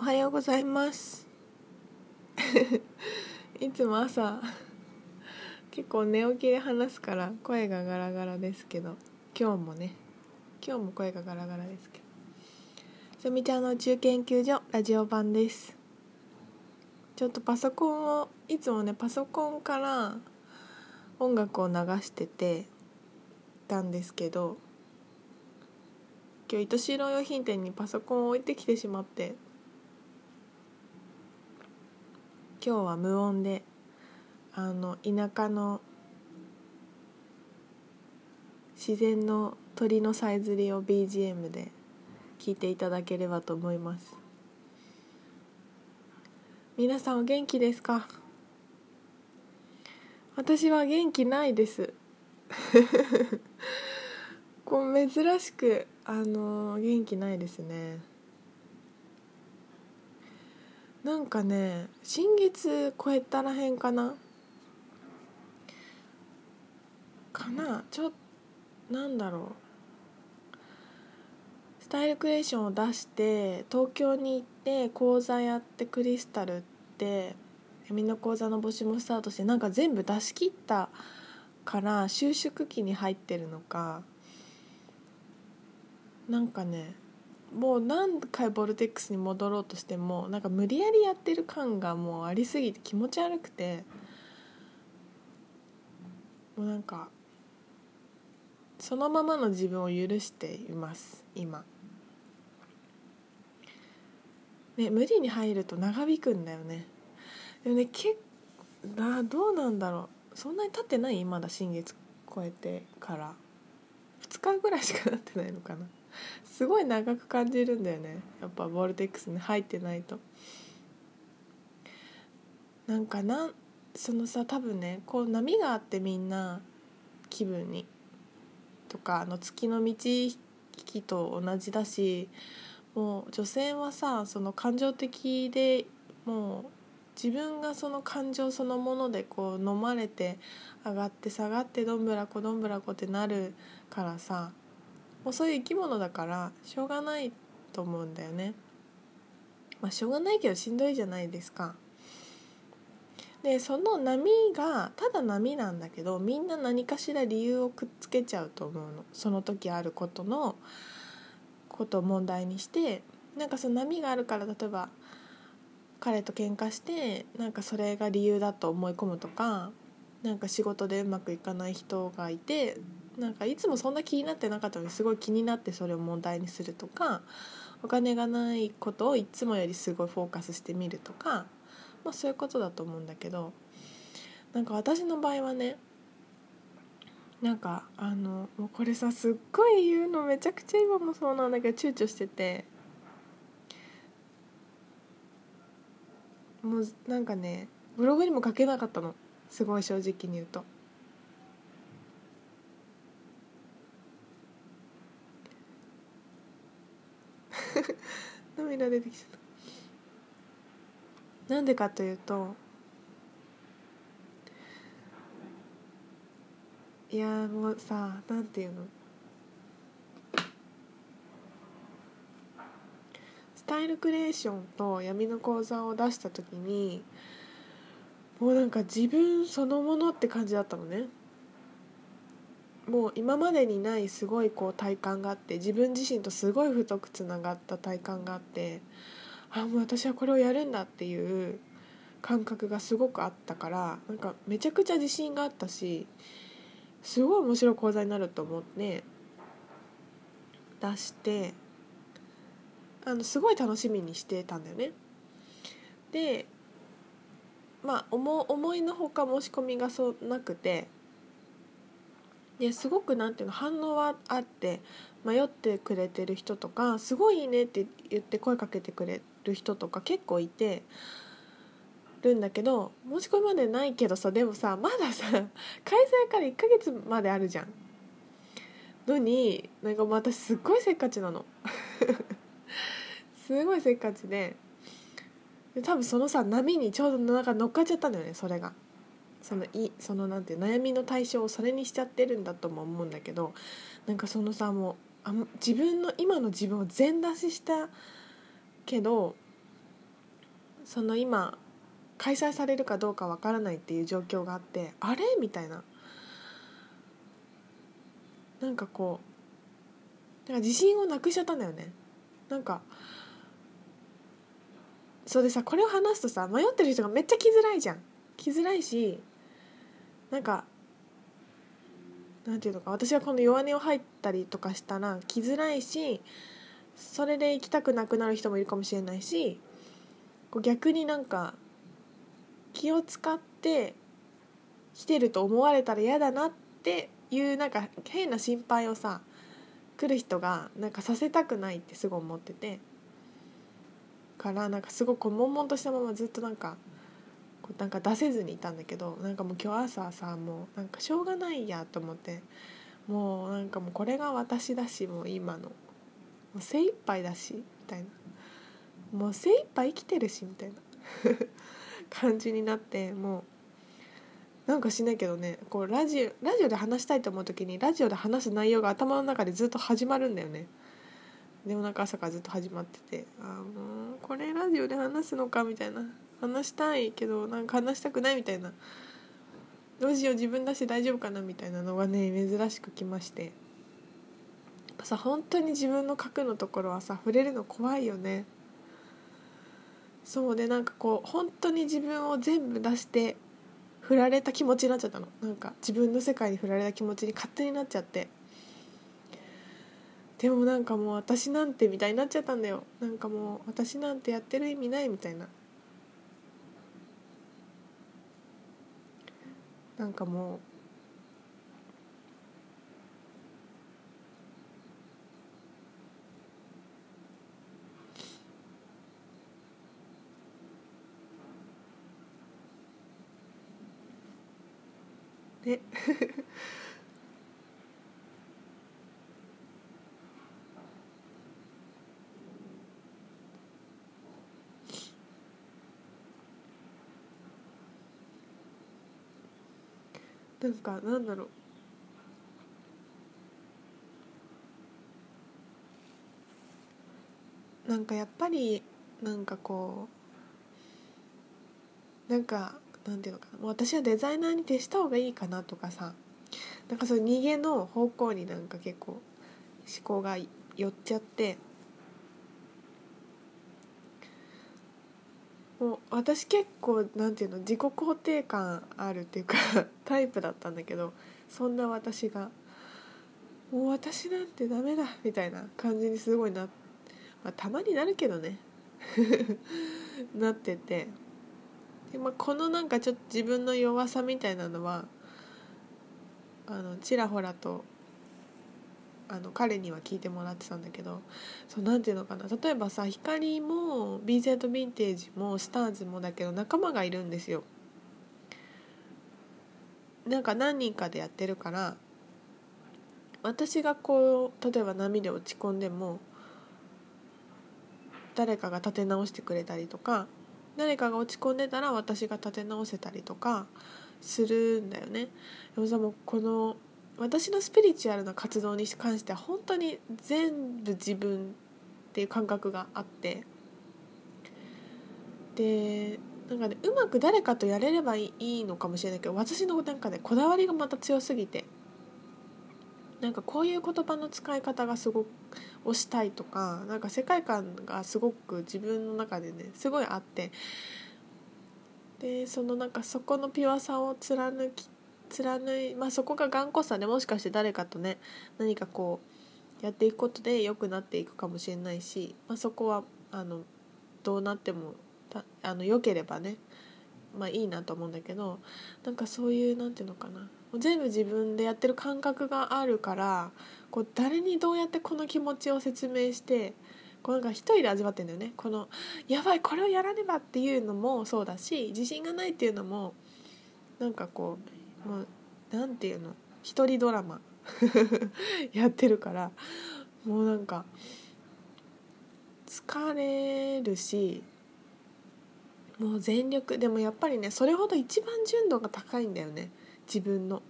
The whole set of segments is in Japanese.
おはようございます。いつも朝結構寝起きで話すから声がガラガラですけど今日もね今日も声がガラガラですけど。すみちゃんの宇宙研究所ラジオ版です。ちょっとパソコンをいつもねパソコンから音楽を流しててたんですけど今日愛しい用品店にパソコンを置いてきてしまって今日は無音であの田舎の自然の鳥のさえずりを BGM で聞いていただければと思います。皆さんお元気ですか？私は元気ないです。こう珍しくあの元気ないですね。なんかね新月超えたらへんかな？かな？ちょっなんだろう。スタイルクリエーションを出して東京に行って講座やってクリスタルって闇の講座の募集もスタートしてなんか全部出し切ったから収縮期に入ってるのか。なんかねもう何回ボルテックスに戻ろうとしてもなんか無理やりやってる感がもうありすぎて気持ち悪くてもうなんかそのままの自分を許しています今。ね無理に入ると長引くんだよね。でもね結だどうなんだろうそんなに経ってない？まだ新月超えてから2日ぐらいしかなってないのかな。すごい長く感じるんだよね。やっぱボルテックスに入ってないと。なんかなそのさ多分ねこう波があってみんな気分に。とかあの月の満ち引きと同じだしもう女性はさその感情的でもう自分がその感情そのものでこう飲まれて上がって下がってどんぶらこどんぶらこってなるからさもうそういう生き物だからしょうがないと思うんだよね。まあしょうがないけどしんどいじゃないですか。でその波がただ波なんだけどみんな何かしら理由をくっつけちゃうと思うのその時あることのことを問題にしてなんかその波があるから例えば彼と喧嘩してなんかそれが理由だと思い込むとかなんか仕事でうまくいかない人がいてなんかいつもそんな気になってなかったのにすごい気になってそれを問題にするとかお金がないことをいつもよりすごいフォーカスしてみるとか、まあ、そういうことだと思うんだけどなんか私の場合はねなんかあのもうこれさすっごい言うのめちゃくちゃ今もそうなんだけど躊躇しててもうなんかねブログにも書けなかったのすごい正直に言うと。涙出てきちゃった。なんでかというといやもうさなんていうの？スタイルクリエーションと闇の講座を出した時にもうなんか自分そのものって感じだったのね。もう今までにないすごいこう体感があって自分自身とすごい太くつながった体感があってあもう私はこれをやるんだっていう感覚がすごくあったからなんかめちゃくちゃ自信があったしすごい面白い講座になると思って出してあのすごい楽しみにしてたんだよね。でまあ思思いのほか申し込みがそうなくてですごくなんていうの反応はあって迷ってくれてる人とかすごいいいねって言って声かけてくれる人とか結構いてるんだけど申し込みまでないけどさでもさまださ開催から1ヶ月まであるじゃん。のになんか私すっごいせっかちなのすごいせっかちでで多分そのさ波にちょうどなんか乗っかっちゃったんだよねそれが。そのいそのなんて悩みの対象をそれにしちゃってるんだとも思うんだけどなんかそのさもうあ自分の今の自分を全出ししたけどその今開催されるかどうかわからないっていう状況があってあれ？みたいな。なんかこうなんか自信をなくしちゃったんだよね。なんかそれでさこれを話すとさ迷ってる人がめっちゃ来づらいじゃん。来づらいしなんかなんていうのか私はこの弱音を吐いたりとかしたら来づらいしそれで行きたくなくなる人もいるかもしれないしこう逆になんか気を使って来てると思われたら嫌だなっていうなんか変な心配をさ来る人がなんかさせたくないってすごい思ってて。からなんかすごく悶々としたままずっとなんかなんか出せずにいたんだけどなんかもう今日朝さもうなんかしょうがないやと思ってもうなんかもうこれが私だしもう今の。もう精一杯だしみたいな。もう精一杯生きてるしみたいな。感じになってもうなんかしないけどねこうラジオラジオで話したいと思う時にラジオで話す内容が頭の中でずっと始まるんだよね。でもなんか朝からずっと始まっててあもうこれラジオで話すのかみたいな。話したいけどなんか話したくないみたいな。どうしよう自分だして大丈夫かなみたいなのがね珍しく来まして。さ本当に自分の核のところはさ触れるの怖いよね。そうでなんかこう本当に自分を全部出して振られた気持ちになっちゃったの。なんか自分の世界に振られた気持ちに勝手になっちゃって。でもなんかもう私なんてみたいになっちゃったんだよ。なんかもう私なんてやってる意味ないみたいな。なんかもうねなんかなんだろう。なんかやっぱりなんかこうなんかなんていうのかな。私はデザイナーに徹した方がいいかなとかさ。なんかそういう逃げの方向になんか結構思考が寄っちゃって。もう私結構なんていうの自己肯定感あるっていうか タイプだったんだけどそんな私がもう私なんてダメだみたいな感じにすごいな、まあ、たまになるけどね なってて。で、まあ、このなんかちょっと自分の弱さみたいなのはあのちらほらとあの彼には聞いてもらってたんだけどそうなていうのかな例えばさ光も BZ ヴィンテージもスターズもだけど仲間がいるんですよ。なんか何人かでやってるから私がこう例えば波で落ち込んでも誰かが立て直してくれたりとか誰かが落ち込んでたら私が立て直せたりとかするんだよね。でもさもうこの私のスピリチュアルな活動に関しては本当に全部自分っていう感覚があって。でなんかねうまく誰かとやれればいいのかもしれないけど私のなんかねこだわりがまた強すぎて。なんかこういう言葉の使い方がすごく推したいとかなんか世界観がすごく自分の中でねすごいあって。でそのなんかそこのピュアさを貫き貫い、まあ、そこが頑固さでもしかして誰かとね何かこうやっていくことで良くなっていくかもしれないし、まあ、そこはあのどうなってもたあの良ければねまあいいなと思うんだけどなんかそういうなんていうのかな全部自分でやってる感覚があるからこう誰にどうやってこの気持ちを説明してこうなんか一人で味わってんだよね。このやばいこれをやらねばっていうのもそうだし自信がないっていうのもなんかこうもうなんていうの？一人ドラマ やってるからもうなんか疲れるしもう全力でもやっぱりねそれほど一番純度が高いんだよね自分の。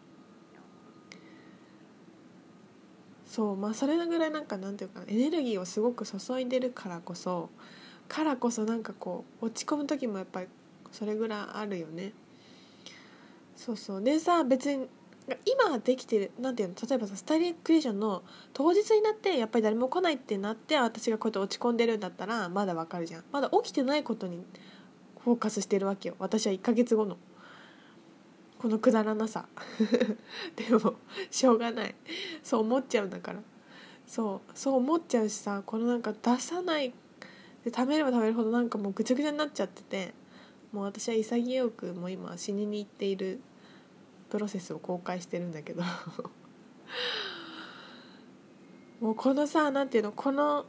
そうまあそれぐらいなんかなんていうかエネルギーをすごく注いでるからこそからこそなんかこう落ち込む時もやっぱりそれぐらいあるよね。そうそう。でさ別に今できてるなんていうの例えばさスタイリングクリエーションの当日になってやっぱり誰も来ないってなって私がこうやって落ち込んでるんだったらまだわかるじゃん。まだ起きてないことにフォーカスしてるわけよ。私は1ヶ月後の。このくだらなさ。でもしょうがない。そう思っちゃうんだから。そう。そう思っちゃうしさこのなんか出さない。で食べれば食べるほどなんかもうぐちゃぐちゃになっちゃっててもう私は潔くもう今死にに行っている。プロセスを公開してるんだけど。もうこのさなんていうのこの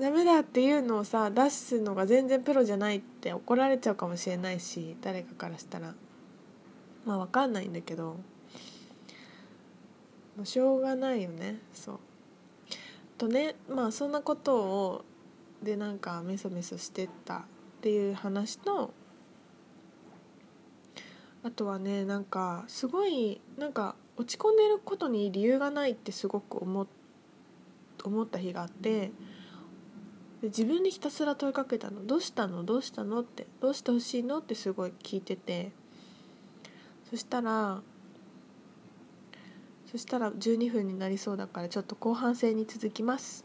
ダメだっていうのをさ出すのが全然プロじゃないって怒られちゃうかもしれないし誰かからしたら。まあ分かんないんだけど。もうしょうがないよね。そう。とねまあそんなことをでなんかメソメソしてったっていう話とあとはねなんかすごいなんか落ち込んでることに理由がないってすごく思った日があってで自分にひたすら問いかけたの「どうしたの？どうしたの?」って「どうしてほしいの?」ってすごい聞いててそしたらそしたら12分になりそうだからちょっと後半戦に続きます。